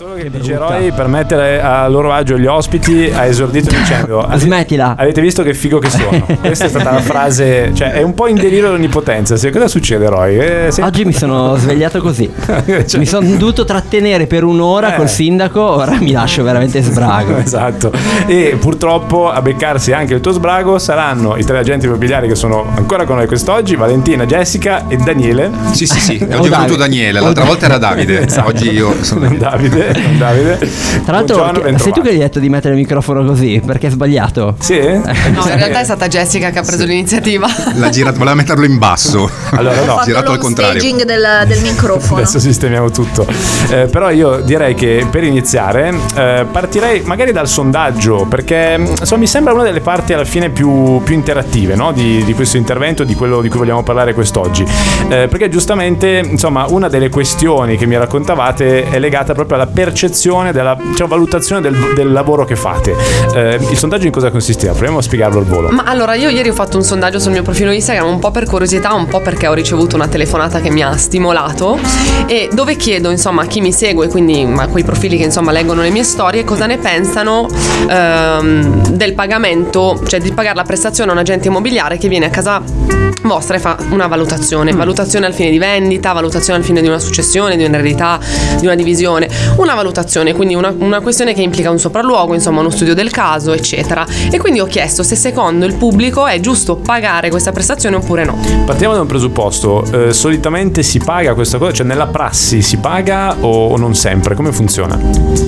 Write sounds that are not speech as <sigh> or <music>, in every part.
Solo che dice Roy per mettere a loro agio gli ospiti ha esordito dicendo Smettila. Avete visto che figo che sono? <laughs> Questa è stata la frase, cioè è un po' in delirio d'onnipotenza. Se, cosa succede Roy? Eh, sei- Oggi mi sono svegliato così. <laughs> Cioè- Mi sono dovuto trattenere per un'ora Eh. col sindaco, ora mi lascio veramente sbrago. <laughs> Esatto, e purtroppo a beccarsi anche il tuo sbrago saranno i tre agenti immobiliari che sono ancora con noi quest'oggi: Valentina, Jessica e Daniele. Sì, sì, sì. Oggi è venuto Davide. Daniele, l'altra volta era Davide. Esatto. Oggi io sono Daniele. <laughs> Davide. Tra l'altro, sei tu che gli hai detto di mettere il microfono così? Perché è sbagliato. Sì? No, in realtà è stata Jessica che ha preso l'iniziativa. L'ha girato, voleva metterlo in basso. <laughs> Allora, no. Ha girato al contrario. staging del, del microfono. Adesso sistemiamo tutto. Eh, però io direi che per iniziare eh, partirei magari dal sondaggio, perché insomma, mi sembra una delle parti alla fine più, più interattive no? di, di questo intervento, di quello di cui vogliamo parlare quest'oggi. Eh, perché giustamente, insomma, una delle questioni che mi raccontavate è legata proprio alla percezione, della diciamo, valutazione del, del lavoro che fate. Eh, il sondaggio in cosa consisteva? Proviamo a spiegarlo al volo. Ma allora, io ieri ho fatto un sondaggio sul mio profilo Instagram, un po' per curiosità, un po' perché ho ricevuto una telefonata che mi ha stimolato e dove chiedo, insomma, a chi mi segue, quindi a quei profili che insomma leggono le mie storie, cosa ne pensano ehm, del pagamento, cioè di pagare la prestazione a un agente immobiliare che viene a casa vostra e fa una valutazione, valutazione al fine di vendita, valutazione al fine di una successione, di un'eredità, di una divisione, una valutazione, quindi una, una questione che implica un sopralluogo, insomma uno studio del caso, eccetera. E quindi ho chiesto se secondo il pubblico è giusto pagare questa prestazione oppure no. Partiamo da un presupposto, Eh, solitamente si paga questa cosa, cioè nella prassi si paga o, o non sempre? Come funziona?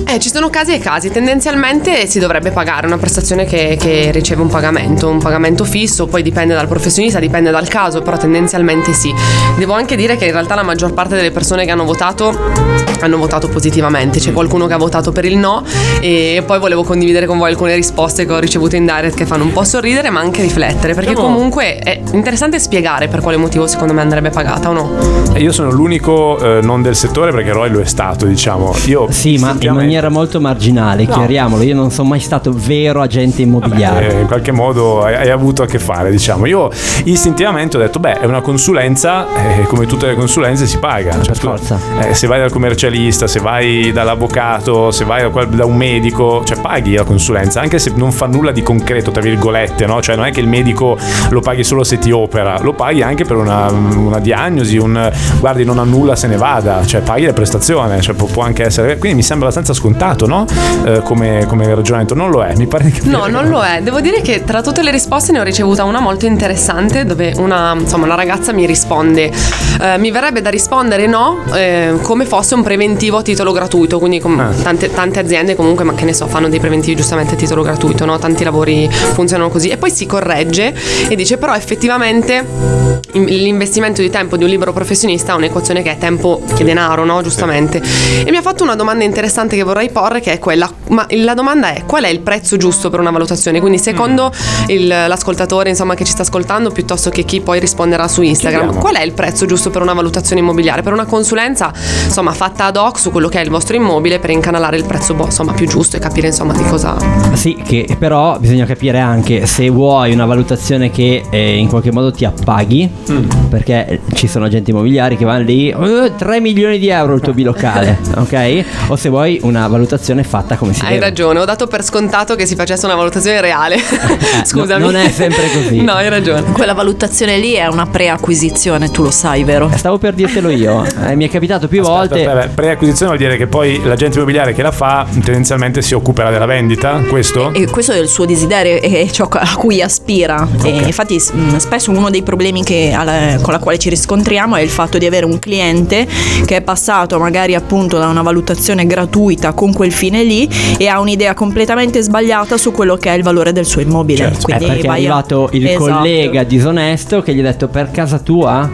Eh, ci sono casi e casi, tendenzialmente si dovrebbe pagare una prestazione che, che riceve un pagamento, un pagamento fisso, poi dipende dal professionista, dipende dal caso, però tendenzialmente sì. Devo anche dire che in realtà la maggior parte delle persone che hanno votato hanno votato positivamente, c'è qualcuno che ha votato per il no e poi volevo condividere con voi alcune risposte che ho ricevuto in direct che fanno un po' sorridere ma anche riflettere, perché comunque è interessante spiegare per quale motivo secondo me andrebbe pagata o no. Eh, Io sono l'unico eh, non del settore perché Roy lo è stato, diciamo. Io Sì, ma in maniera molto marginale, No. chiariamolo. Io non sono mai stato vero agente immobiliare. Eh, in qualche modo hai, hai avuto a che fare, diciamo. Io istintivamente ho detto, beh, è una consulenza, e come tutte le consulenze si paga. Cioè, tu- forza. eh, se vai dal commercialista, se vai dall'avvocato, se vai da, un medico, cioè paghi la consulenza, anche se non fa nulla di concreto, tra virgolette, no? Cioè non è che il medico lo paghi solo se ti opera, lo paghi anche per una, una diagnosi, un guardi non ha nulla se ne vada, cioè paghi la prestazione, cioè può, può anche essere... Quindi mi sembra abbastanza scontato, no? Eh, come, come ragionamento, non lo è, mi pare capire No, che non lo è. Devo dire che tra tutte le risposte ne ho ricevuta una molto interessante dove una, insomma, una ragazza mi risponde eh, mi verrebbe da rispondere no eh, come fosse un preventivo a titolo gratuito, quindi com- Ah. tante, tante aziende comunque, ma che ne so, fanno dei preventivi giustamente a titolo gratuito, no? Tanti lavori funzionano così e poi si corregge e dice però effettivamente in- l'investimento di tempo di un libero professionista ha un'equazione che è tempo e denaro, no? Giustamente. E mi ha fatto una domanda interessante che vorrei porre, che è quella: ma la domanda è qual è il prezzo giusto per una valutazione? Quindi, secondo il- l'ascoltatore, insomma, che ci sta ascoltando, piuttosto che chi poi risponderà su Instagram, Chiediamo. qual è il prezzo giusto per una valutazione immobiliare? Per una consulenza, insomma, fatta ad hoc su quello che è il vostro immobile per incanalare il prezzo boh, insomma, più giusto e capire insomma di cosa. Sì, che però bisogna capire anche se vuoi una valutazione che eh, in qualche modo ti appaghi, perché ci sono agenti immobiliari che vanno lì, "Eh, 3 milioni di euro il tuo bilocale, <laughs> ok? O se vuoi una valutazione fatta come si Hai deve. ragione, ho dato per scontato che si facesse una valutazione reale. <laughs> <laughs> Scusami. no- non è sempre così. no, hai ragione. Quella valutazione lì è una preacquisizione, tu lo sai, vero? Eh, Stavo per dirtelo io, eh, mi è capitato più volte. Aspetta, aspetta, preacquisizione vuol dire che poi l'agente immobiliare che la fa tendenzialmente si occuperà della vendita, questo? E questo è il suo desiderio e ciò a cui aspira. E infatti, mh, spesso uno dei problemi che alla- con la quale ci riscontriamo è il fatto di avere un cliente che è passato magari appunto da una valutazione gratuita con quel fine lì e ha un'idea completamente sbagliata su quello che è il valore del suo immobile. Certo. Eh, Quindi perché è vai a- arrivato il Esatto. collega disonesto che gli ha detto per casa tua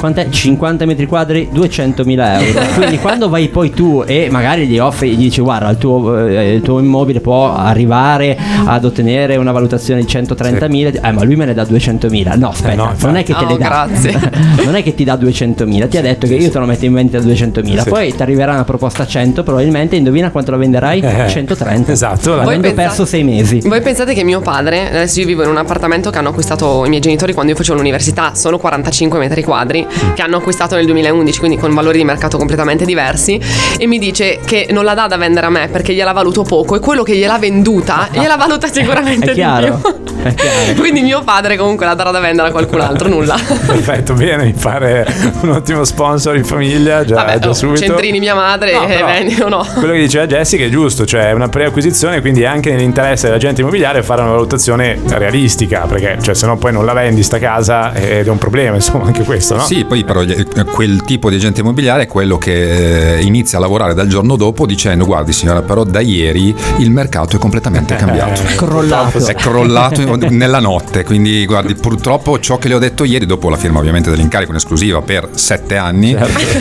quant'è? 50 metri quadri 200.000 euro. <laughs> Quindi quando vai poi tu e magari gli offri gli dici guarda il tuo, eh, il tuo immobile può arrivare ad ottenere una valutazione di 130.000 eh ma lui me ne dà 200.000 no aspetta Eh, no, non è che te No, le dà. grazie. <laughs> non è che ti dà 200.000 ti ha detto che io te lo metto in vendita a 200.000 Sì. poi ti arriverà una proposta a 100 probabilmente indovina quanto la venderai? Eh, 130 esatto, avendo pensate- perso 6 mesi. Voi pensate che mio padre, adesso io vivo in un appartamento che hanno acquistato i miei genitori quando io facevo l'università, sono 45 metri quadri, che hanno acquistato nel 2011, quindi con valori di mercato completamente diversi, e mi dice che non la dà da vendere a me perché gliela valuto poco e quello che gliel'ha venduta gliela valuta <laughs> sicuramente È di più. È. Quindi mio padre comunque la darà da vendere a qualcun altro, nulla. Perfetto, bene, mi pare un ottimo sponsor in famiglia, già, Vabbè, già oh, subito. centrini mia madre No, e o no. Quello che diceva Jessica è giusto, cioè è una preacquisizione, quindi è anche nell'interesse dell'agente immobiliare fare una valutazione realistica, perché cioè, se no poi non la vendi sta casa ed è un problema, insomma, anche questo, no? Sì, poi però eh, quel tipo di agente immobiliare è quello che eh, inizia a lavorare dal giorno dopo dicendo guardi signora però da ieri il mercato è completamente <laughs> cambiato. Eh, crollato È crollato <laughs> nella notte, quindi guardi, purtroppo ciò che le ho detto ieri, dopo la firma ovviamente dell'incarico in esclusiva per sette anni,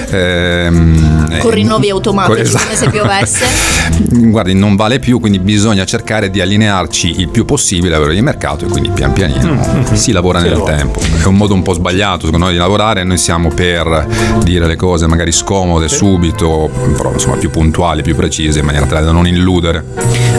ehm, Con eh, rinnovi automatici esatto. come se piovesse. <laughs> Guardi, non vale più, quindi bisogna cercare di allinearci il più possibile al valore di mercato e quindi pian pianino si lavora nel lavora. tempo. È un modo un po' sbagliato secondo noi di lavorare, noi siamo per dire le cose magari scomode subito, però insomma più puntuali, più precise in maniera tale da non illudere.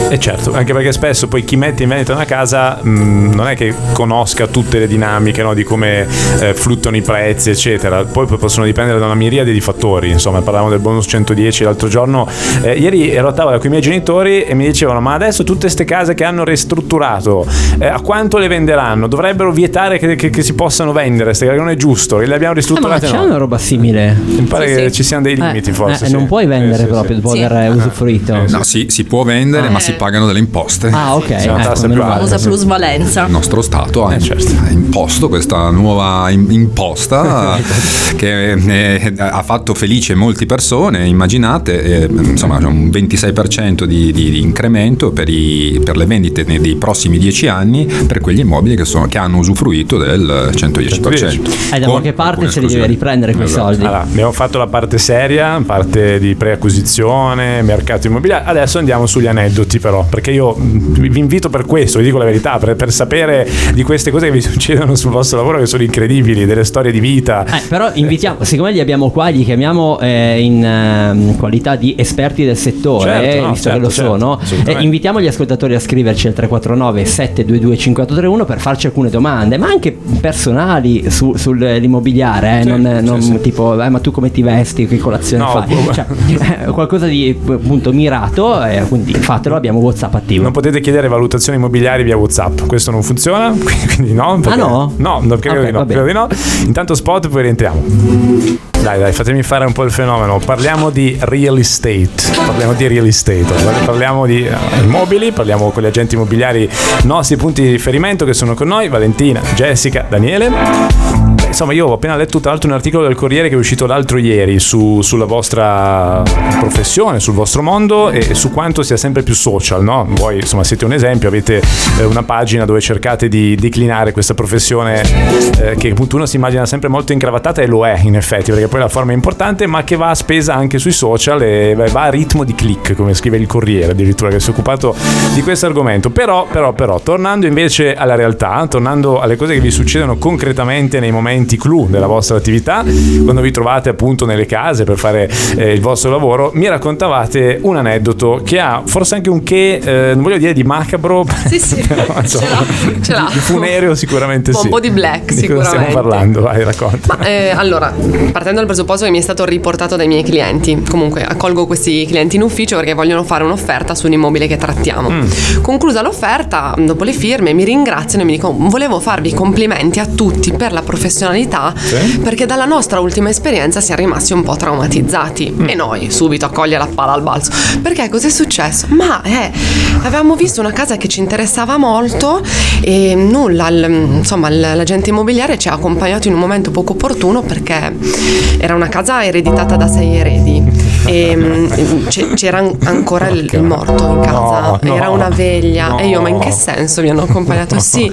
E certo, anche perché spesso poi chi mette in vendita una casa mh, non è che conosca tutte le dinamiche no, di come eh, fluttuano i prezzi, eccetera. Poi possono dipendere da una miriade di fattori. Insomma, parlavamo del bonus 110 l'altro giorno. Eh, ieri ero a tavola con i miei genitori e mi dicevano: Ma adesso tutte queste case che hanno ristrutturato, eh, a quanto le venderanno? Dovrebbero vietare che, che- che si possano vendere, queste case, non è giusto, le abbiamo Ah, ma ristrutturate. c'è no. una roba simile Mi pare Sì, che sì. ci siano dei limiti, Eh, forse. eh, sì. non puoi vendere proprio sì. dopo Sì. aver usufruito No, sì, si può vendere, ma si pagano delle imposte. ah ok C'è una ecco, tassa meno più alta. Famosa plusvalenza. Il nostro Stato ha, Eh, certo. ha imposto questa nuova im- imposta <laughs> che eh, ha fatto felice molte persone, immaginate, eh, insomma c'è un 26% di, di- di incremento per, i- per le vendite nei, dei prossimi 10 anni per quegli immobili che, sono- che hanno usufruito del 110%. Eh, da qualche parte se li deve riprendere quei Esatto. soldi Allora, abbiamo fatto la parte seria, parte di preacquisizione, mercato immobiliare. Adesso andiamo sugli aneddoti, però, perché io mh, vi invito per questo, vi dico la verità, per, per sapere di queste cose che vi <laughs> succedono sul vostro lavoro, che sono incredibili, delle storie di vita. Eh, però invitiamo, siccome li abbiamo qua, li chiamiamo eh, in ehm, qualità di esperti del settore, Certo, eh, no, visto certo, che lo certo, sono, eh, invitiamo gli ascoltatori a scriverci al 349 722 5431 per farci alcune domande, ma anche personali su- sull'immobiliare, eh, non, non tipo, eh, ma tu come ti vesti, che colazione No, fai? boh. Cioè, eh, qualcosa di appunto mirato, eh, quindi fatelo, abbiamo WhatsApp attivo. Non potete chiedere valutazioni immobiliari via WhatsApp, questo non funziona, <laughs> quindi no. perché- no? No, no, credo, Ok, di no, credo di no. Intanto spot, poi rientriamo. Dai, dai, fatemi fare un po' il fenomeno. Parliamo di real estate. Parliamo di real estate. Parliamo di eh, immobili, parliamo con gli agenti immobiliari, nostri punti di riferimento che sono con noi, Valentina, Jessica, Daniele. Insomma, io ho appena letto tra l'altro un articolo del Corriere che è uscito l'altro ieri su- sulla vostra professione, sul vostro mondo e su quanto sia sempre più social, no? Voi, insomma, siete un esempio, avete eh, una pagina dove cercate di declinare questa professione eh, che appunto uno si immagina sempre molto incravattata e lo è in effetti, perché poi la forma è importante, ma che va a spesa anche sui social e va a ritmo di click, come scrive il Corriere addirittura che si è occupato di questo argomento. Però, però, però, tornando invece alla realtà, tornando alle cose che vi succedono concretamente nei momenti clou della vostra attività, quando vi trovate appunto nelle case per fare eh, il vostro lavoro, mi raccontavate un aneddoto che ha forse anche un che, eh, non voglio dire di macabro, <laughs> Sì, sì, però, insomma, ce l'ha, ce l'ha. Di, funereo sicuramente Un sì. po' di black, Di cosa stiamo parlando? Vai, racconta. Ma eh, allora, partendo dal presupposto che mi è stato riportato dai miei clienti, comunque accolgo questi clienti in ufficio perché vogliono fare un'offerta su un immobile che trattiamo. Mm. Conclusa l'offerta, dopo le firme, mi ringraziano e mi dicono: Volevo farvi complimenti a tutti per la professionalità, Sì. perché dalla nostra ultima esperienza siamo rimasti un po' traumatizzati. Mm. E noi subito accoglie la palla al balzo. Perché cos'è successo? Ma eh, avevamo visto una casa che ci interessava molto e nulla, il- insomma, l'agente immobiliare ci ha accompagnato in un momento poco opportuno perché era una casa ereditata da sei eredi. E mm, c- c'era an- ancora il, il morto in casa, No, no, era una veglia. no. E io, ma in che senso mi hanno accompagnato? <laughs> Sì,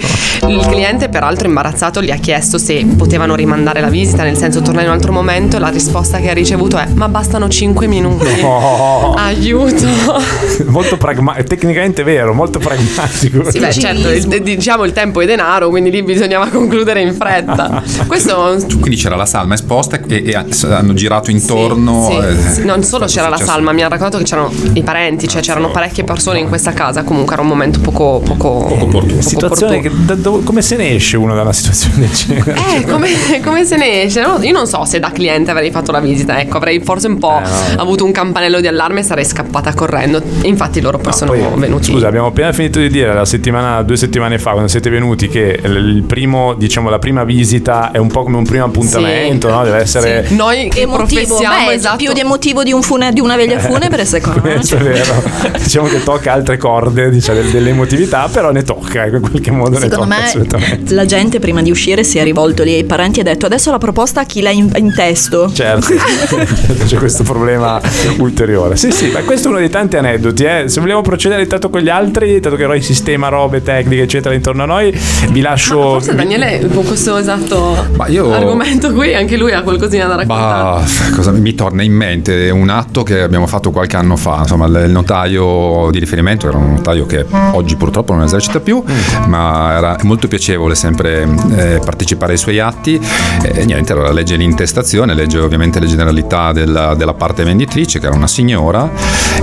il cliente peraltro imbarazzato gli ha chiesto se potevano rimandare la visita, nel senso tornare in un altro momento, e la risposta che ha ricevuto è ma bastano 5 minuti. No. <laughs> Aiuto. <laughs> molto pragmatico, tecnicamente vero, molto pragmatico. Sì, beh, certo, il- diciamo il tempo è denaro, quindi lì bisognava concludere in fretta. Questo Quindi c'era la salma esposta e, e hanno girato intorno. Sì, eh, sì. Non solo c'era la salma, mi ha raccontato che c'erano i parenti, cioè c'erano parecchie persone in questa casa. Comunque era un momento poco. poco, poco opportuno. Situazione che, da come se ne esce uno da una situazione del genere? Eh, come, <laughs> come se ne esce? No, io non so se da cliente avrei fatto la visita, ecco, avrei forse un po' avuto un campanello di allarme e sarei scappata correndo. Infatti loro poi sono Poi, venuti. Scusa, abbiamo appena finito di dire la settimana, due settimane fa, quando siete venuti, che il il primo, diciamo, la prima visita è un po' come un primo appuntamento, Sì. no? Deve essere. Sì. Noi che Emotivo, professiamo beh, esatto. più di emotivo di, un fune- di una veglia funebre secondo me. Questo è vero. <laughs> diciamo che tocca altre corde, diciamo, del- dell'emotività, però ne tocca, in qualche modo Secondo ne tocca me la gente prima di uscire si è rivolto lì ai parenti e ha detto adesso la proposta a chi l'ha in, in testo. Certo, <laughs> c'è questo problema ulteriore. Sì, sì, ma questo è uno dei tanti aneddoti. eh. Se vogliamo procedere intanto con gli altri, dato che Roy sistema robe, tecniche, eccetera, intorno a noi, vi lascio. Ma forse Daniele con questo esatto io- argomento qui anche lui ha qualcosina da raccontare. Ma cosa mi torna in mente un atto che abbiamo fatto qualche anno fa. Insomma, il notaio di riferimento era un notaio che oggi purtroppo non esercita più, ma era molto piacevole sempre eh, partecipare ai suoi atti. E niente, allora legge l'intestazione, legge ovviamente le generalità della, della parte venditrice, che era una signora,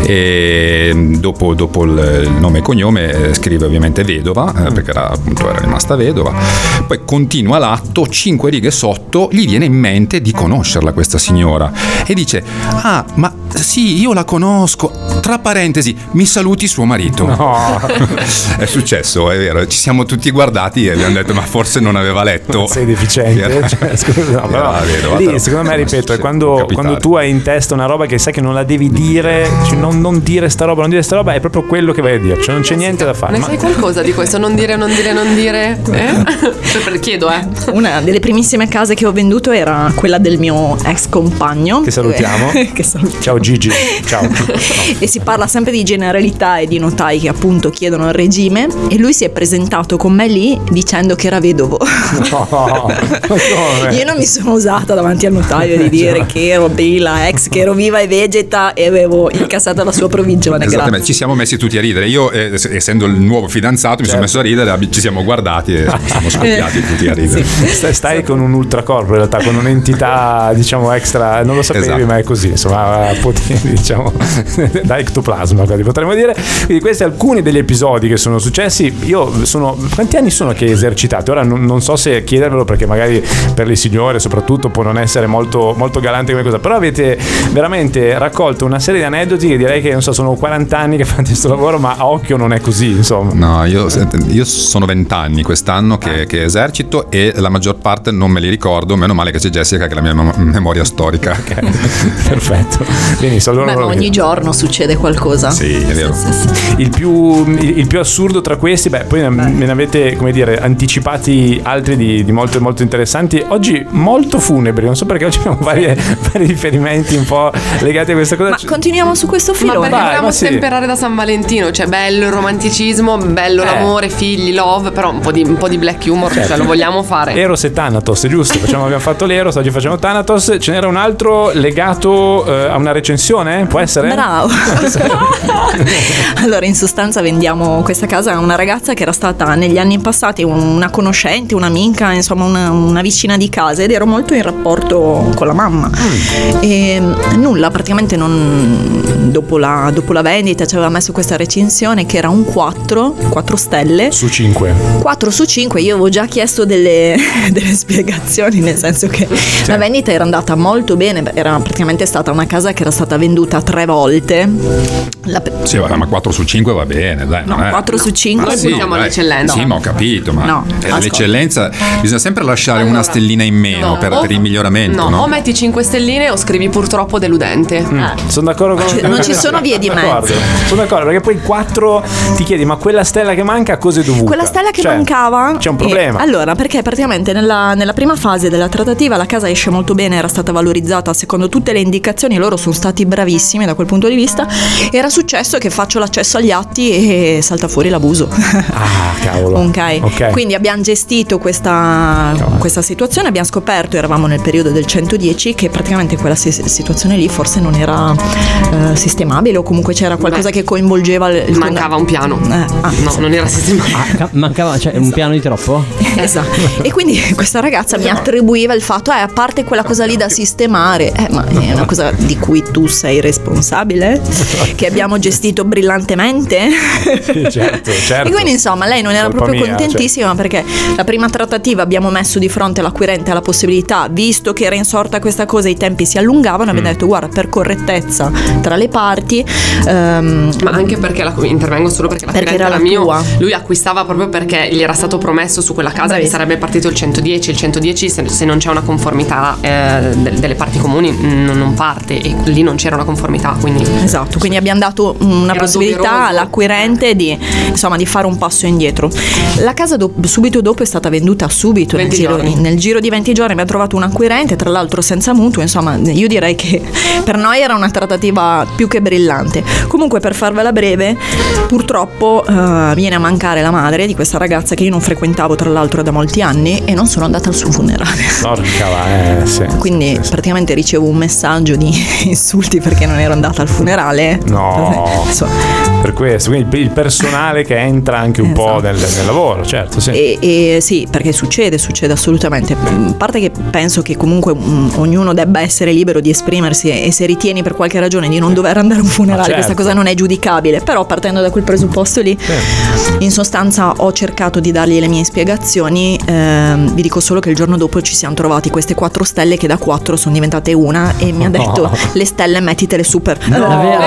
e dopo, dopo il, nome e cognome eh, scrive ovviamente vedova, eh, perché era, appunto era rimasta vedova. Poi continua l'atto, cinque righe sotto, gli viene in mente di conoscerla questa signora e dice: Ah, ma sì, io la conosco. Tra parentesi, mi saluti suo marito. No. <laughs> è successo, è vero. Ci siamo tutti guardati e abbiamo detto: Ma forse non aveva letto. Sei deficiente, Era- cioè, scusa, no, però vedova, lì secondo me ripeto è quando, quando tu hai in testa una roba che sai che non la devi dire cioè non, non dire sta roba non dire sta roba è proprio quello che vai a dire cioè non c'è niente da fare Ne Ma- sai qualcosa di questo? Non dire, non dire, non dire? Eh? <laughs> Chiedo, eh. Una delle primissime case che ho venduto era quella del mio ex compagno. Che salutiamo. <laughs> che salutiamo. ciao Gigi ciao E si parla sempre di generalità e di notai che appunto chiedono il regime e lui si è presentato con me lì dicendo che era vedovo. no? <laughs> Io non mi sono usata davanti al notaio di dire che ero Bella ex, che ero viva e vegeta e avevo incassato la sua provvigione. Ci siamo messi tutti a ridere. Io, eh, es- essendo il nuovo fidanzato, mi sono messo a ridere, ci siamo guardati e <laughs> siamo scoppiati tutti a ridere. Stai, stai con un ultracorpo in realtà, con un'entità diciamo extra, non lo sapevi Esatto. ma è così, insomma, poteri diciamo <laughs> da ectoplasma, quasi potremmo dire. Quindi questi alcuni degli episodi che sono successi, io sono, quanti anni sono che esercitate? Ora non, non so se chiedervelo perché magari per le signore soprattutto può non essere molto, molto galante come cosa, però avete veramente raccolto una serie di aneddoti che direi che non so, sono 40 anni che fate questo lavoro, ma a occhio non è così, insomma. No, io, io sono vent'anni quest'anno che, che esercito e la maggior parte non me li ricordo, meno male che c'è Jessica che è la mia mem- memoria storica. <laughs> Perfetto. Benissimo, allora ma ogni giorno succede qualcosa. Sì, è vero. Sì, sì, sì. Il più, il il più assurdo tra questi, beh, poi me ne avete, come dire, anticipati altri di, di molto, molto interessanti. Oggi molto funebri, non so perché oggi abbiamo varie- <laughs> vari riferimenti un po' legati a questa cosa. Ma continuiamo su questo Ma filone. perché Vai, ma sì. stemperare da San Valentino? Cioè, bello il romanticismo, bello Eh. l'amore, figli, love, però un po' di, un po' di black humor, Certo. cioè lo vogliamo fare. Eros e Thanatos, giusto? Facciamo, abbiamo fatto l'Eros, oggi facciamo Thanatos. Ce n'era un altro legato eh, a una recensione? Può essere? Bravo. <laughs> allora, in sostanza vendiamo questa casa a una ragazza che era stata negli anni passati una conoscente, un'amica, insomma una, una vicina di casa ed ero molto in rapporto con la mamma. E mm, nulla, praticamente non, dopo, la, dopo la vendita ci aveva messo questa recensione che era un 4, 4 stelle. Su 5. 4 su 5 io avevo già chiesto delle, <laughs> delle spiegazioni nel senso che la vendita era andata molto bene era praticamente stata una casa che era stata venduta tre volte La- Sì, vabbè, ma 4 su 5 va bene, dai. No, non è- 4 su Ma 5 Noi sì, all'eccellenza. Sì, ma ho capito, ma No, eh, l'eccellenza bisogna sempre lasciare Allora, una stellina in meno no, per, o- per il miglioramento, No, no? o metti 5 stelline o scrivi purtroppo deludente. Sono d'accordo con ci- non ci sono vie di d'accordo. Sono d'accordo perché poi 4 ti chiedi ma quella stella che manca a cosa è dovuta? Quella stella che Cioè, mancava. C'è un eh, problema. allora, perché praticamente nella, nella prima fase della trattativa la casa esce molto bene, era stata valorizzata secondo tutte le indicazioni, loro sono stati bravissimi da quel punto di vista. Era successo che faccio l'accesso agli atti e salta fuori l'abuso. Ah, cavolo. <laughs> Ok, Ok. quindi abbiamo gestito questa, questa situazione, abbiamo scoperto, eravamo nel periodo del 110, che praticamente quella si- situazione lì forse non era eh, sistemabile o comunque c'era qualcosa Beh, che coinvolgeva il... Mancava un piano. Eh, ah. No, non era sistemato. Ca- Mancava cioè, un piano di troppo? <laughs> Esatto. E quindi <laughs> questa ragazza mi attribuiva il fatto, eh, a parte quella cosa lì da sistemare, eh, ma è una cosa di cui tu sei responsabile, <laughs> che abbiamo gestito brillantemente. Sì, certo, <laughs> certo. E quindi insomma lei non era Colpa proprio mia, cioè. contentissima perché la prima trattativa abbiamo messo di fronte all'acquirente la possibilità, visto che era insorta questa cosa, i tempi si allungavano, abbiamo Mm. detto guarda per correttezza tra le parti, ehm, Ma anche perché la, intervengo solo perché la Perché era era la mio. tua. Lui acquistava proprio perché gli era stato promesso su quella casa che Bravissimo. sarebbe partito il 110. Il 110, se, se non c'è una conformità eh, de- delle parti comuni, non parte e lì non c'era una conformità. Quindi Esatto, quindi abbiamo dato una Era possibilità doveroso. all'acquirente di, insomma, di fare un passo indietro. La casa do- subito dopo è stata venduta subito, nel 20 giro, nel giro di 20 giorni abbiamo trovato un acquirente, tra l'altro senza mutuo, insomma io direi che per noi era una trattativa più che brillante. Comunque per farvela breve, purtroppo eh, viene a mancare la madre di questa ragazza che io non frequentavo tra l'altro da molti anni e non sono andata al suo funerale. Porca va, eh, sì. Quindi praticamente ricevo un messaggio di <laughs> insulti perché non ero andata al funerale. No. <laughs> Insomma, Per questo, quindi il personale che entra anche un po' Esatto. nel, nel lavoro, certo, sì. E, e sì, perché succede, succede assolutamente. A parte che penso che comunque ognuno debba essere libero di esprimersi e, se ritieni per qualche ragione di non dover andare a un funerale, certo. questa cosa non è giudicabile. Però partendo da quel presupposto lì, in sostanza ho cercato di dargli le mie spiegazioni. ehm, vi dico solo che il giorno dopo ci siamo trovati queste quattro stelle che da quattro sono diventate una e mi ha detto le stelle mettitele super. Davvero?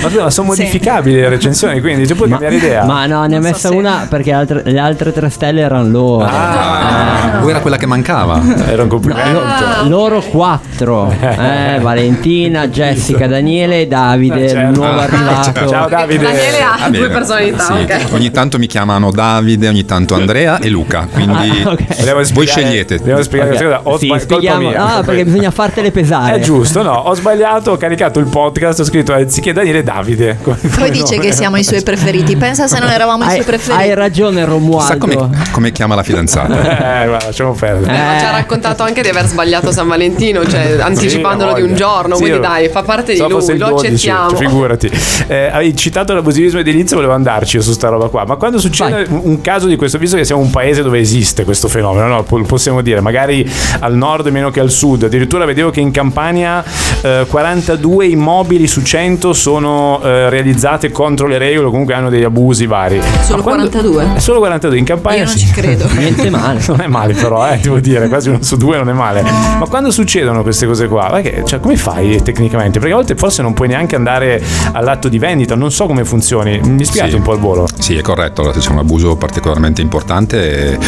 Ma scusa, ma sono Sì. modificabili le recensioni, quindi ci puoi cambiare idea. Ma no, ne ha Non so messa se- una perché altre- le altre tre stelle erano loro. Ah, o era quella che mancava? <laughs> Era un complimento. Loro quattro, eh, <laughs> Valentina, Jessica, Daniele e Davide, il certo. nuovo Ah, arrivato. <laughs> Ciao Davide. Daniele ha due personalità, Sì, ok. Ogni tanto mi chiamano Davide, ogni tanto Andrea e Luca. Quindi Ah, ok. Vogliamo voi spiegare- scegliete. Dobbiamo spiegare Ok. questa cosa. Ho Sì, sbagli- colpa spieghiamo- mia. ah, perché bisogna fartele pesare. È giusto, no? Ho sbagliato, ho caricato il podcast, ho scritto anziché Daniele Davide. <laughs> come- Poi come dice nome. che siamo i suoi preferiti. Pensa se non eravamo i Hai, suoi preferiti. hai ragione Romualdo. come, come chiama la fidanzata. <laughs> Eh, guarda, lasciamo perdere. Eh, ma ci ha raccontato anche di aver sbagliato San Valentino, cioè anticipandolo Sì, di un giorno. Sì, quindi io- dai, fa parte di lui, lo 12, accettiamo. Figurati. Eh, hai citato l'abusivismo edilizio, volevo andarci io su sta roba qua. Ma quando succede un un caso di questo, visto che siamo un paese dove esiste questo fenomeno, no? Po- possiamo dire, magari al nord meno che al sud. Addirittura vedevo che in Campania eh, 42 immobili su 100 sono eh, realizzate contro le regole, o comunque hanno degli abusi vari. Solo quando- 42? È solo 42 in Campania. Io non sì. ci credo. <laughs> Niente male. Non è male però, eh, devo dire, quasi uno su due non è male. Ma quando succedono queste cose qua, perché, cioè, come fai tecnicamente? Perché a volte forse non puoi neanche andare all'atto di vendita, non so come funzioni. Mi spiegate Sì. un po' il volo? Sì, è corretto. Allora, se c'è un abuso particolarmente importante eh,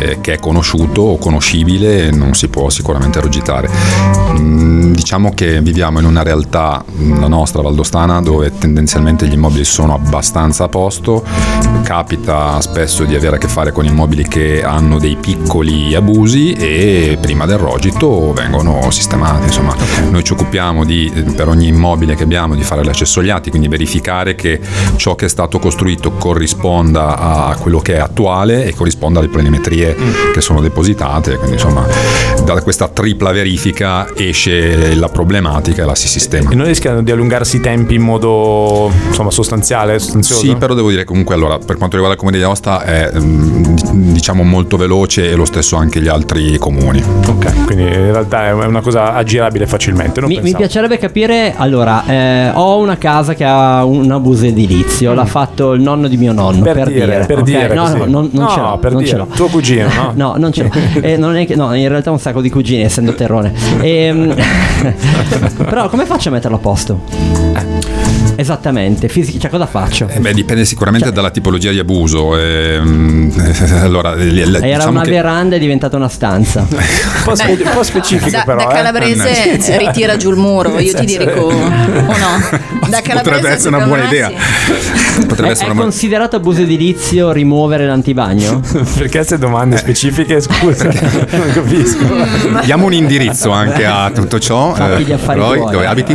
eh, che è conosciuto o conoscibile, non si può sicuramente rogitare. Mm, diciamo che viviamo in una realtà, la nostra valdostana, dove tendenzialmente gli immobili sono abbastanza a posto. Capita spesso di avere a che fare con immobili che hanno dei piccoli abusi e prima del rogito vengono sistemati. Insomma, noi ci occupiamo di, per ogni immobile che abbiamo di fare l'accesso agli atti, quindi verificare che ciò che è stato costruito corrisponda a quello che è attuale e corrisponda alle planimetrie che sono depositate. Quindi insomma da questa tripla verifica esce la problematica e la si sistema. E non rischiano di allungarsi i tempi in modo insomma sostanziale, sostanzioso? Sì, però devo dire comunque allora per quanto riguarda il comune di Aosta è mm, diciamo molto veloce e lo stesso anche gli altri comuni. Ok, quindi in realtà è una cosa aggirabile facilmente. Non Mi, mi piacerebbe capire, allora, eh, ho una casa che ha un abuso edilizio, l'ha fatto il nonno di mio nonno, per, Per dire, per ok? dire No, così. no, non, non No, ce l'ho, per non dire. ce l'ho. Tuo cugino, no? <laughs> no, non ce l'ho. Eh, non è che- no, in realtà un sacco di cugini, essendo terrone. Ehm, <laughs> però come faccio a metterlo a posto? Esattamente, fisica, cioè cosa faccio? Eh beh, dipende sicuramente Cioè- dalla tipologia di abuso. ehm, <laughs> allora, l- l- Era diciamo una che- veranda è diventata una stanza. <laughs> Un po', spe- un po' specifico Da, però. da eh. calabrese ritira giù il muro, io ti dico o no? <laughs> Da calabrese Potrebbe essere una buona idea. sì. Potrebbe È, essere è una considerato abuso edilizio rimuovere l'antibagno? Perché queste domande specifiche, scusa, non capisco. Diamo un indirizzo anche a tutto ciò. Fatti gli affari Roy, tuoi. dove abiti?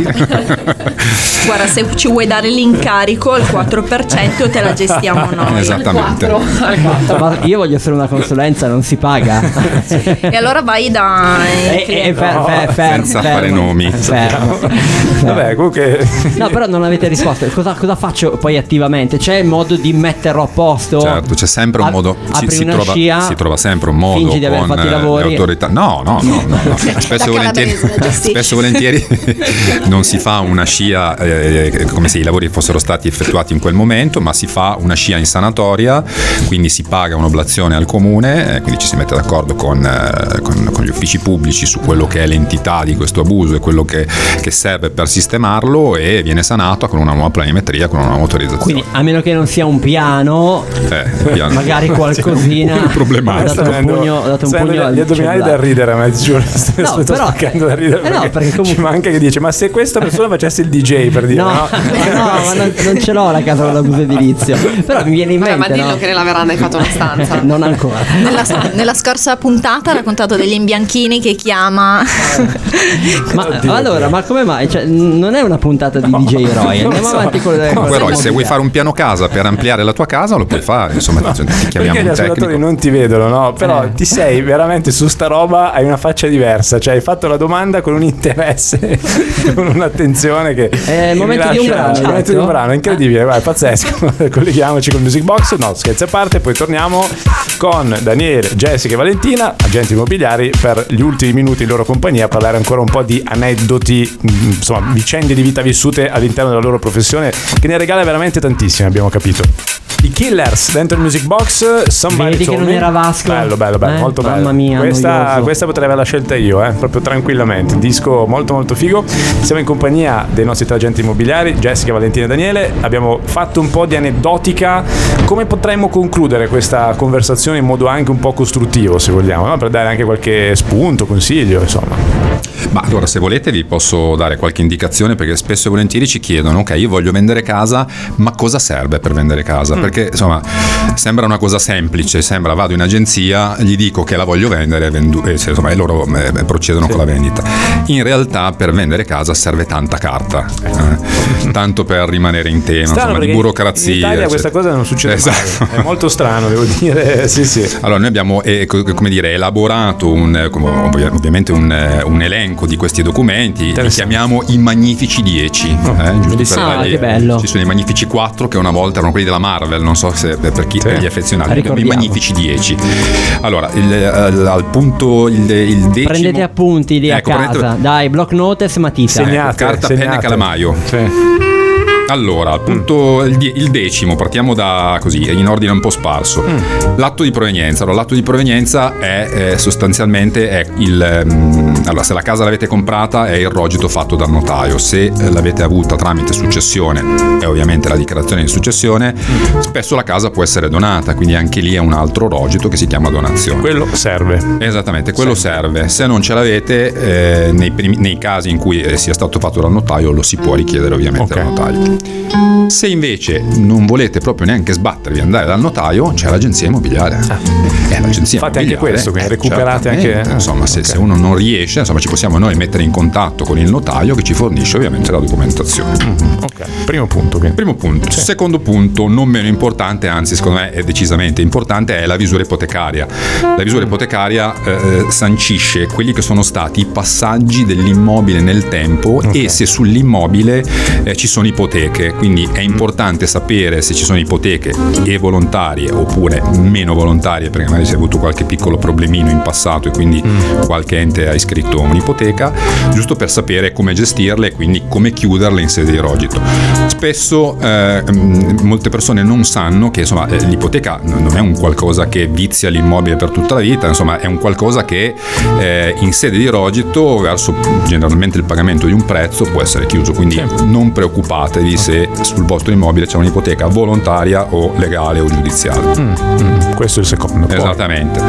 Guarda, se ci vuoi dare l'incarico al 4% te la gestiamo <laughs> noi. Esattamente. Ma io voglio essere una consulenza, non si paga. E allora vai da... Eh, eh, fer- fer- fer- Senza fermo. fare nomi. Fermo. Vabbè, comunque. No, però non avete risposto. Cosa, cosa faccio poi attivamente? C'è il modo di metterlo a posto? Certo, c'è sempre un modo. Si, apri si trova, scia, si trova sempre un modo fingi di aver con fatto i eh, lavori. le autorità. No, no, no, no, no. <laughs> Spesso, e volentieri, spesso e volentieri non si fa una scia eh, come se i lavori fossero stati effettuati in quel momento, ma si fa una scia in sanatoria, quindi si paga un'oblazione al comune, eh, quindi ci si mette d'accordo con, eh, con- con gli uffici pubblici su quello che è l'entità di questo abuso e quello che, che serve per sistemarlo e viene sanato con una nuova planimetria, con una nuova autorizzazione. Quindi, a meno che non sia un piano, Eh, piano. <laughs> magari qualcosina. <laughs> Un po' problematico. Ho dato un pugno, dato un pugno gli addominali da ridere, ma ti giuro, No, sto però- spaccando da ridere. eh no, perché comunque- ci manca che dice: Ma se questa persona facesse il DJ per dire, No, no? No, <laughs> ma non, non ce l'ho la casa con l'abuso edilizio. Però mi viene in Vabbè, mente. ma dillo no? che nella veranda hai fatto una stanza. <laughs> Non ancora. Nella, nella scorsa puntata ha raccontato degli imbianchini che chiama <laughs> Ma Oddio, allora, ma come mai? Cioè, non è una puntata di DJ Roy. Andiamo so. avanti con le No, Però le se vuoi fare un piano casa per ampliare la tua casa lo puoi fare, insomma ti chiamiamo Perché gli un ascoltatori tecnico. non ti vedono, no? Però Eh. ti sei veramente su sta roba, hai una faccia diversa, cioè hai fatto la domanda con un interesse, con un'attenzione che... È il momento di un brano, il momento di un certo. brano, incredibile, vai, pazzesco. <laughs> Colleghiamoci con Music Box, no, scherzi a parte, poi torniamo con Daniele, Jessica e Valentina, agenti immobiliari, per gli ultimi minuti in loro compagnia a parlare ancora un po' di aneddoti, mh, insomma, vicende di vita vissute all'interno della loro professione, che ne regala veramente tantissime, abbiamo capito. I Killers dentro il Music Box, Somebody Vedi che non Me. era Vasco? Bello, bello, bello, Eh? molto bello. Mamma mia, questa, questa potrei averla scelta io, eh, proprio tranquillamente. Disco molto molto figo. Siamo in compagnia dei nostri tre agenti immobiliari, Jessica, Valentina e Daniele. Abbiamo fatto un po' di aneddotica. Come potremmo concludere questa conversazione in modo anche un po' costruttivo, se vogliamo, no? per dare anche qualche spunto, consiglio, insomma. Ma allora se volete vi posso dare qualche indicazione perché spesso e volentieri ci chiedono, ok io voglio vendere casa, ma cosa serve per vendere casa? Perché insomma sembra una cosa semplice, sembra vado in agenzia, gli dico che la voglio vendere vendu- e, se- insomma, e loro eh, procedono con la vendita. In realtà per vendere casa serve tanta carta, eh, <laughs> tanto per rimanere in tema, Strano insomma, di burocrazia. In Italia eccetera. questa cosa non succede Esatto. mai. È molto strano, devo dire. <laughs> Sì, sì. Allora, noi abbiamo eh, dire, elaborato un, eh, ovviamente un, eh, un elenco di questi documenti, li chiamiamo i Magnifici 10. eh, giusto bellissimo. per Ah, che bello. Ci sono i Magnifici 4 che una volta erano quelli della Marvel, non so se per, chi, per gli affezionati, i. Magnifici 10. Allora, il, eh, al punto il, il decimo... Prendete appunti lì Ecco, a prendete- casa. Dai, block notes matita. Segnate, carta, penna e calamaio. Sì. Allora, al punto il, die- il decimo, partiamo da così, in ordine un po' sparso. L'atto di provenienza. Allora, l'atto di provenienza è eh, sostanzialmente è il. ehm, allora, se la casa l'avete comprata è il rogito fatto dal notaio. Se l'avete avuta tramite successione, è ovviamente la dichiarazione di successione. Spesso la casa può essere donata, quindi anche lì è un altro rogito che si chiama donazione. Quello serve. Esattamente, quello serve. Se non ce l'avete, eh, nei, primi- nei casi in cui eh, sia stato fatto dal notaio, lo si può richiedere ovviamente Ok. dal notaio. Se invece non volete proprio neanche sbattervi e andare dal notaio, c'è l'agenzia immobiliare. Eh, l'agenzia Fate anche immobiliare, questo, quindi recuperate anche- Insomma, se, Ok. se uno non riesce, insomma, ci possiamo noi mettere in contatto con il notaio che ci fornisce ovviamente la documentazione. Ok, primo punto. Quindi. Primo punto. Secondo punto, non meno importante, anzi secondo me è decisamente importante, è la visura ipotecaria. La visura ipotecaria eh, sancisce quelli che sono stati i passaggi dell'immobile nel tempo e se sull'immobile eh, ci sono ipoteche. Ipoteche, quindi è importante sapere se ci sono ipoteche e volontarie oppure meno volontarie, perché magari si è avuto qualche piccolo problemino in passato e quindi qualche ente ha iscritto un'ipoteca, giusto per sapere come gestirle e quindi come chiuderle in sede di rogito. Spesso eh, mh, molte persone non sanno che insomma, eh, l'ipoteca non è un qualcosa che vizia l'immobile per tutta la vita, insomma è un qualcosa che eh, in sede di rogito verso generalmente il pagamento di un prezzo può essere chiuso, quindi non preoccupatevi se sul vostro immobile c'è un'ipoteca volontaria o legale o giudiziale. Mm, questo è il secondo. Poi- Esattamente.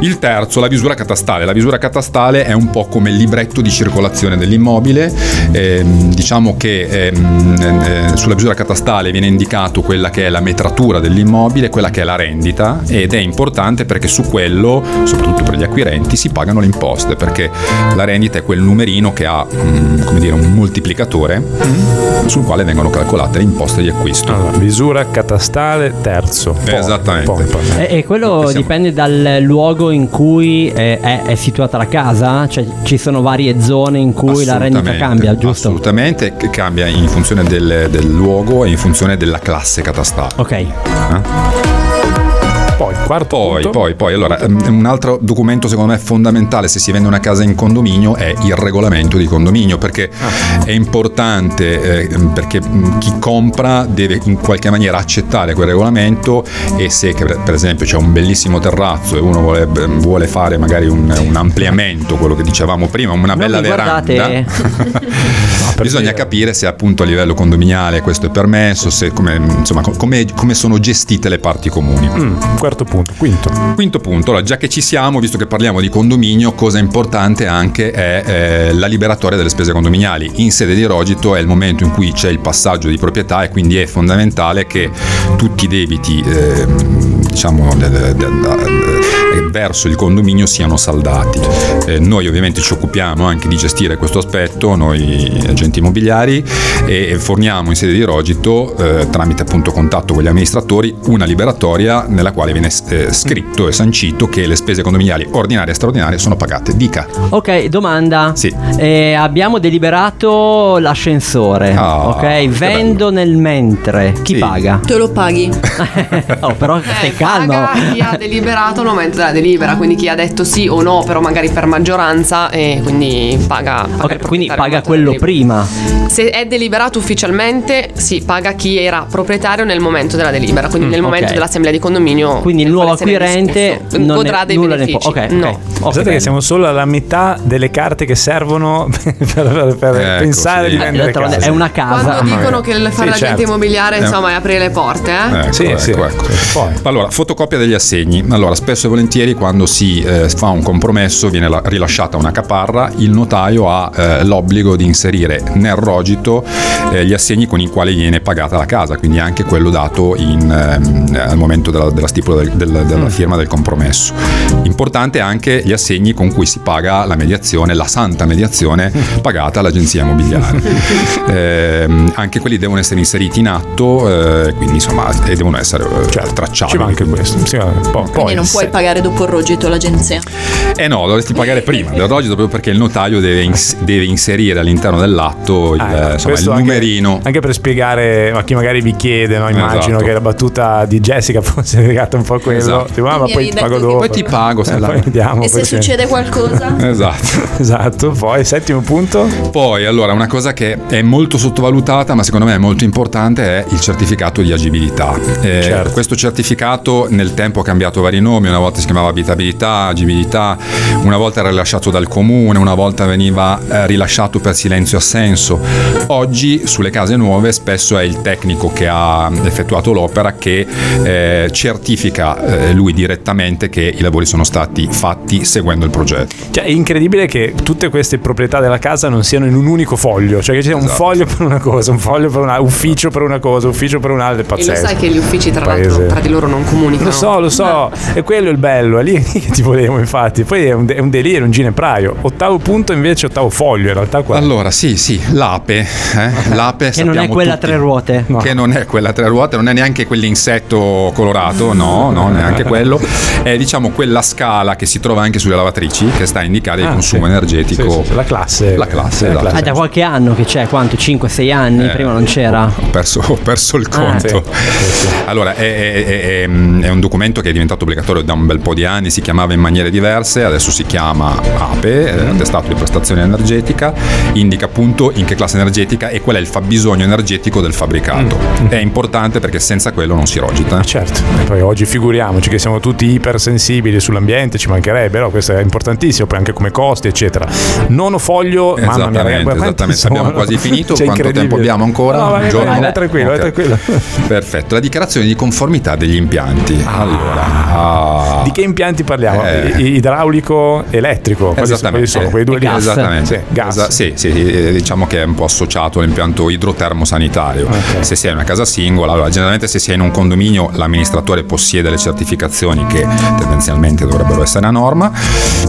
Il terzo, la visura catastale. La visura catastale è un po' come il libretto di circolazione dell'immobile. Ehm, diciamo che ehm, eh, sulla visura catastale viene indicato quella che è la metratura dell'immobile, quella che è la rendita ed è importante perché su quello, soprattutto per gli acquirenti, si pagano le imposte perché la rendita è quel numerino che ha mm, come dire, un moltiplicatore sul quale vengono calcolate le imposte di acquisto. Allora, visura catastale terzo. Poi- Esattamente. poi- E, e quello Siamo- dipende dal luogo in cui eh, è, è situata la casa? Cioè ci sono varie zone in cui la rendita cambia, giusto? Assolutamente, che cambia in funzione del, del luogo e in funzione della classe catastale. Ok. Eh? Poi, quarto Poi, punto. poi, poi, allora, ehm, un altro documento secondo me fondamentale se si vende una casa in condominio è il regolamento di condominio, perché Ah. è importante, eh, perché chi compra deve in qualche maniera accettare quel regolamento e se per esempio c'è un bellissimo terrazzo e uno vuole, vuole fare magari un, un ampliamento, quello che dicevamo prima, una Non bella veranda, <laughs> bisogna dire. capire se appunto a livello condominiale questo è permesso, se come, insomma, co- come, come sono gestite le parti comuni. Mm, quarto punto. Quinto. Quinto punto, allora, già che ci siamo, visto che parliamo di condominio, cosa importante anche è eh, la liberatoria delle spese condominiali. In sede di rogito è il momento in cui c'è il passaggio di proprietà e quindi è fondamentale che tutti i debiti eh, diciamo, del- del- eh, verso il condominio siano saldati. Eh, noi ovviamente ci occupiamo anche di gestire questo aspetto, noi agenti immobiliari, e forniamo in sede di rogito, eh, tramite appunto contatto con gli amministratori, una liberatoria nella quale viene eh, scritto e sancito che le spese condominiali ordinarie e straordinarie sono pagate. Dica. Ok, domanda. Sì. Eh, abbiamo deliberato l'ascensore. Ah, ok, vendo nel mentre. Chi Sì. paga? Te lo paghi. <laughs> oh, però stai Eh, calmo. paga chi ha deliberato al momento delibera, quindi chi ha detto sì o no, però magari per maggioranza e quindi paga. paga Ok, il quindi paga quello prima. Se è deliberato ufficialmente, sì, paga chi era proprietario nel momento della delibera, quindi nel momento ok. dell'assemblea di condominio. Quindi il nuovo acquirente non godrà ne- dei benefici. può- ok, ok. no. Ok, Pensate che siamo solo alla metà delle carte che servono <laughs> per, per- per Ecco, pensare sì. di Eh, vendere è una casa. Quando mamma dicono che il fare Sì, l'agente certo. immobiliare Eh. insomma è aprire le porte, eh? Ecco, Sì, ecco, sì. ecco. Poi. Allora, fotocopia degli assegni. Allora, spesso e volentieri quando si eh, fa un compromesso viene la- rilasciata una caparra, il notaio ha eh, l'obbligo di inserire nel rogito eh, gli assegni con i quali viene pagata la casa, quindi anche quello dato in, ehm, al momento della, della stipula del- del- della firma del compromesso. Importante anche gli assegni con cui si paga la mediazione, la santa mediazione pagata all'agenzia immobiliare. <laughs> Ehm, anche quelli devono essere inseriti in atto, eh, quindi insomma, e devono essere Certo, tracciabili. Ci manca questo. Sì, vabbè, poi, non puoi se- pagare dopo il rogito l'agenzia. Eh no, dovresti pagare prima del rogito proprio perché il notaio deve, ins- deve inserire all'interno dell'atto il, Ah, ecco, insomma, il questo anche- numerino. Anche, per spiegare a chi magari vi chiede, no? immagino Esatto. che la battuta di Jessica <laughs> fosse legata un po' a quello. Esatto. Tipo, ah, ma poi ti pago dopo. Poi ti pago, se Eh, la- poi vediamo. E se succede qualcosa? <laughs> Esatto. Esatto, poi settimo punto. Poi, allora, una cosa che è molto sottovalutata, ma secondo me è molto importante, è il certificato di agibilità. Eh, Certo. Questo certificato nel tempo ha cambiato vari nomi, una volta si chiamava abitabilità, agibilità, una volta era rilasciato dal comune, una volta veniva eh, rilasciato per silenzio assenso. Oggi sulle case nuove spesso è il tecnico che ha effettuato l'opera che eh, certifica eh, lui direttamente che i lavori sono stati fatti seguendo il progetto. Cioè, è incredibile che tutte queste proprietà della casa non siano in un unico foglio. Cioè, che ci sia un Esatto. foglio per una cosa, un foglio per una, ufficio per una cosa, ufficio per un'altra. È E lo pazzesco. sai che gli uffici tra l'altro tra di loro non comunicano. Lo so, lo so, e quello è il bello, quello, è lì <laughs> che ti volevo infatti. Poi è un, è un delirio, un ginepraio. Ottavo punto invece, ottavo foglio in realtà qua. Allora, sì, sì, l'ape. Eh? <laughs> L'ape Che non è quella a tutti tre ruote. Che non è quella a tre ruote, non è neanche quell'insetto colorato, no, no, neanche <laughs> quello. È diciamo quella scala che si trova anche sulle lavatrici che sta a indicare il Ah, consumo sì. energetico. Sì, sì, sì, la classe. La classe, La esatto. classe. Ah, da qualche anno che c'è, quanto? 5-6 anni? Eh, Prima non c'era. Ho perso, ho perso il conto. sì. Allora, è, è- è- è- è un documento che è diventato obbligatorio da un bel po' di anni, si chiamava in maniere diverse, adesso si chiama APE, eh, attestato di prestazione energetica, indica appunto in che classe energetica e qual è il fabbisogno energetico del fabbricato. È importante perché senza quello non si rogita. Certo, e poi oggi figuriamoci che siamo tutti ipersensibili sull'ambiente, ci mancherebbe, però questo è importantissimo, poi anche come costi, eccetera. Nono foglio, mia, Esattamente, ragazzi, quanti esattamente. Abbiamo quasi finito. Cioè, Quanto tempo abbiamo ancora? No, vai, vai, Giorno? vai, vai, tranquillo, vai Ok. tranquillo. Perfetto, la dichiarazione di conformità degli impianti. allora, ah, Di che impianti parliamo? Eh. Idraulico, elettrico? Quali, sono? Quei due lì? gas. Esattamente. Sì, gas. Sì, sì, eh, diciamo che è un po' associato all'impianto idrotermosanitario. Ok. Se in una casa singola, allora generalmente se è in un condominio l'amministratore possiede le certificazioni che tendenzialmente dovrebbero essere a norma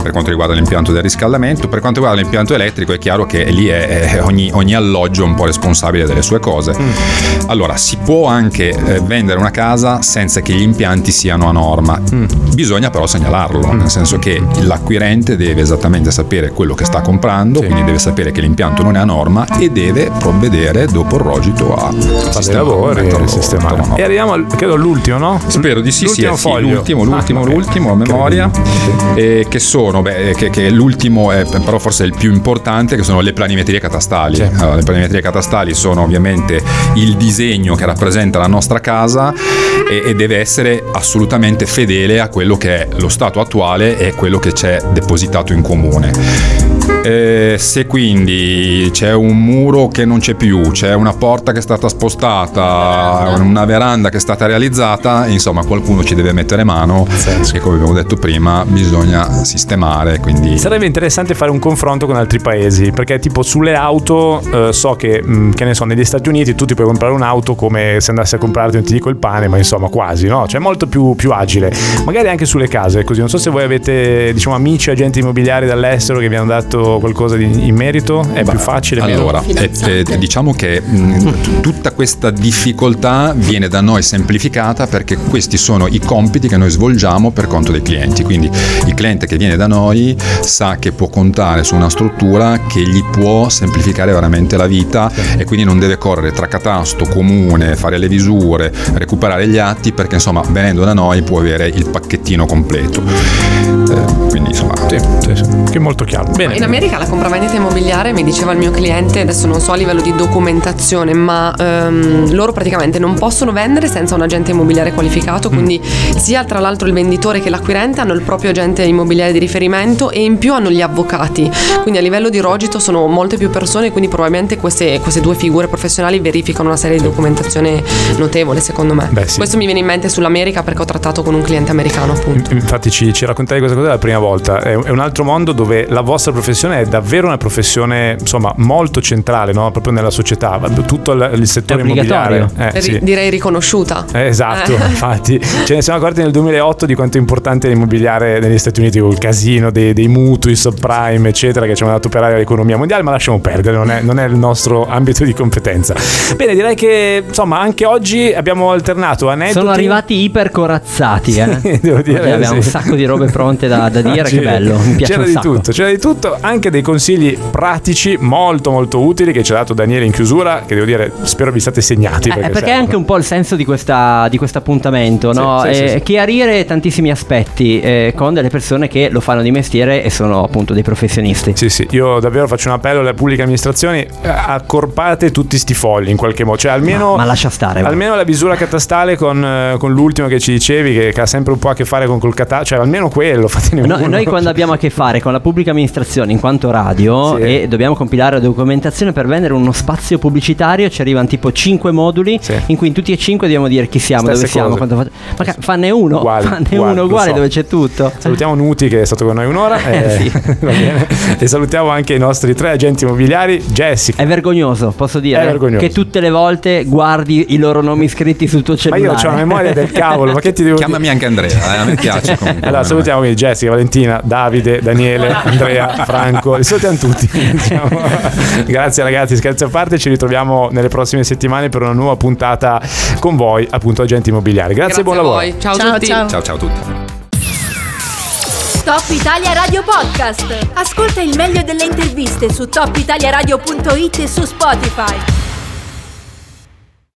per quanto riguarda l'impianto del riscaldamento. Per quanto riguarda l'impianto elettrico è chiaro che lì è, è ogni, ogni alloggio è un po' responsabile delle sue cose. Allora si può anche eh, vendere una casa senza che gli impianti siano a norma. Bisogna però segnalarlo, nel senso che l'acquirente deve esattamente sapere quello che sta comprando, quindi deve sapere che l'impianto non è a norma e deve provvedere dopo il rogito a Fare sistemarlo, lavori, metterlo- sistemare. E arriviamo, al, credo, all'ultimo, no? Spero di sì, sì, L'ultimo eh, sì, foglio. l'ultimo, l'ultimo, Ah, l'ultimo a memoria, eh, che sono, beh, che, che l'ultimo è però forse il più importante, che sono le planimetrie catastali. Sì. Allora, le planimetrie catastali sono ovviamente il disegno che rappresenta la nostra casa e, e deve essere assolutamente fedele a quello che è lo stato attuale e quello che c'è depositato in comune. Eh, se quindi c'è un muro che non c'è più, c'è una porta che è stata spostata, una veranda che è stata realizzata, insomma qualcuno ci deve mettere mano e come abbiamo detto prima bisogna sistemare, quindi Sarebbe interessante fare un confronto con altri paesi, perché tipo sulle auto eh, so che, mh, che ne so, negli Stati Uniti tu ti puoi comprare un'auto come se andassi a comprarti, non ti dico il pane, ma insomma quasi, no? Cioè molto più, più agile. Magari anche sulle case, così. Non so se voi avete, diciamo, amici, agenti immobiliari dall'estero che vi hanno dato qualcosa di- in merito, è più facile. Allora, eh, eh, diciamo che mh, t- tutta questa difficoltà viene da noi semplificata perché questi sono i compiti che noi svolgiamo per conto dei clienti. Quindi il cliente che viene da noi sa che può contare su una struttura che gli può semplificare veramente la vita e quindi non deve correre tra catasto, comune, fare le visure, recuperare gli atti perché insomma venendo da noi può avere il pacchettino completo. Eh, quindi insomma Sì, sì, sì, che è molto chiaro. Bene. In America la compravendita immobiliare, mi diceva il mio cliente, adesso non so a livello di documentazione, ma ehm, loro praticamente non possono vendere senza un agente immobiliare qualificato, quindi sia tra l'altro il venditore che l'acquirente hanno il proprio agente immobiliare di riferimento e in più hanno gli avvocati. Quindi a livello di rogito sono molte più persone, quindi probabilmente queste, queste due figure professionali verificano una serie di documentazione notevole secondo me. Beh, sì. Questo mi viene in mente sull'America perché ho trattato con un cliente americano appunto. Infatti ci, ci raccontavi questa cosa la prima volta, è, è un altro mondo dove la vostra professione è davvero una professione insomma molto centrale no? proprio nella società, tutto il, settore immobiliare. Eh, sì. Direi riconosciuta. Eh, esatto, Eh. infatti ce ne siamo accorti nel 2008 di quanto è importante l'immobiliare negli Stati Uniti con il casino dei, dei mutui, subprime, eccetera, che ci hanno dato operare l'economia mondiale, ma lasciamo perdere, non è, non è il nostro ambito di competenza. Bene, direi che insomma anche oggi abbiamo alternato aneddoti. Sono arrivati ipercorazzati, eh. <laughs> Devo dire, Oggi abbiamo sì. un sacco di robe pronte da, da dire, che C'era- bello, mi piace C'era un di tutto, c'era di tutto, anche dei consigli pratici molto molto utili che ci ha dato Daniele in chiusura, che devo dire, spero vi state segnati. Eh, perché, è anche un po' il senso di, questa, di questo appuntamento, no? Sì, sì, Eh, sì. Chiarire tantissimi aspetti eh, con delle persone che lo fanno di mestiere e sono appunto dei professionisti. Sì, sì, io davvero faccio un appello alle pubbliche amministrazioni, eh, accorpate tutti sti fogli in qualche modo, cioè almeno, Ma- ma lascia stare, almeno la visura catastale con, eh, con l'ultimo che ci dicevi, che, che ha sempre un po' a che fare con col catasto, cioè almeno quello, <laughs> fatene No- noi quando abbiamo a che fare con la pubblica amministrazione in quanto radio Sì. e dobbiamo compilare la documentazione per vendere uno spazio pubblicitario ci arrivano tipo 5 moduli Sì. in cui in tutti e 5 dobbiamo dire chi siamo, Stesse dove siamo, cose. quanto fa- Ma ca- fanne uno, Uguali, fanne uguali, uno uguale so. dove c'è tutto. Salutiamo Nuti che è stato con noi un'ora <laughs> eh, Sì. <laughs> va bene. e salutiamo anche i nostri tre agenti immobiliari, Jessica. È vergognoso, posso dire, È vergognoso. che tutte le volte guardi i loro nomi scritti sul tuo Ma cellulare. io ho una memoria del cavolo, ma che ti devo chiamami anche Andrea, eh, me piace. piace <laughs> comunque. Allora salutiamo quindi Jessica, Valentina, Davide, Daniele, Andrea, Franco, li salutiamo tutti. <laughs> diciamo. Grazie ragazzi, scherzi a parte, ci ritroviamo nelle prossime settimane per una nuova puntata con voi, appunto agenti immobiliari. Grazie, e buon lavoro. voi. Ciao, a Ciao, tutti. ciao. Ciao ciao a tutti. Top Italia Radio Podcast. Ascolta il meglio delle interviste su topitaliaradio.it e su Spotify.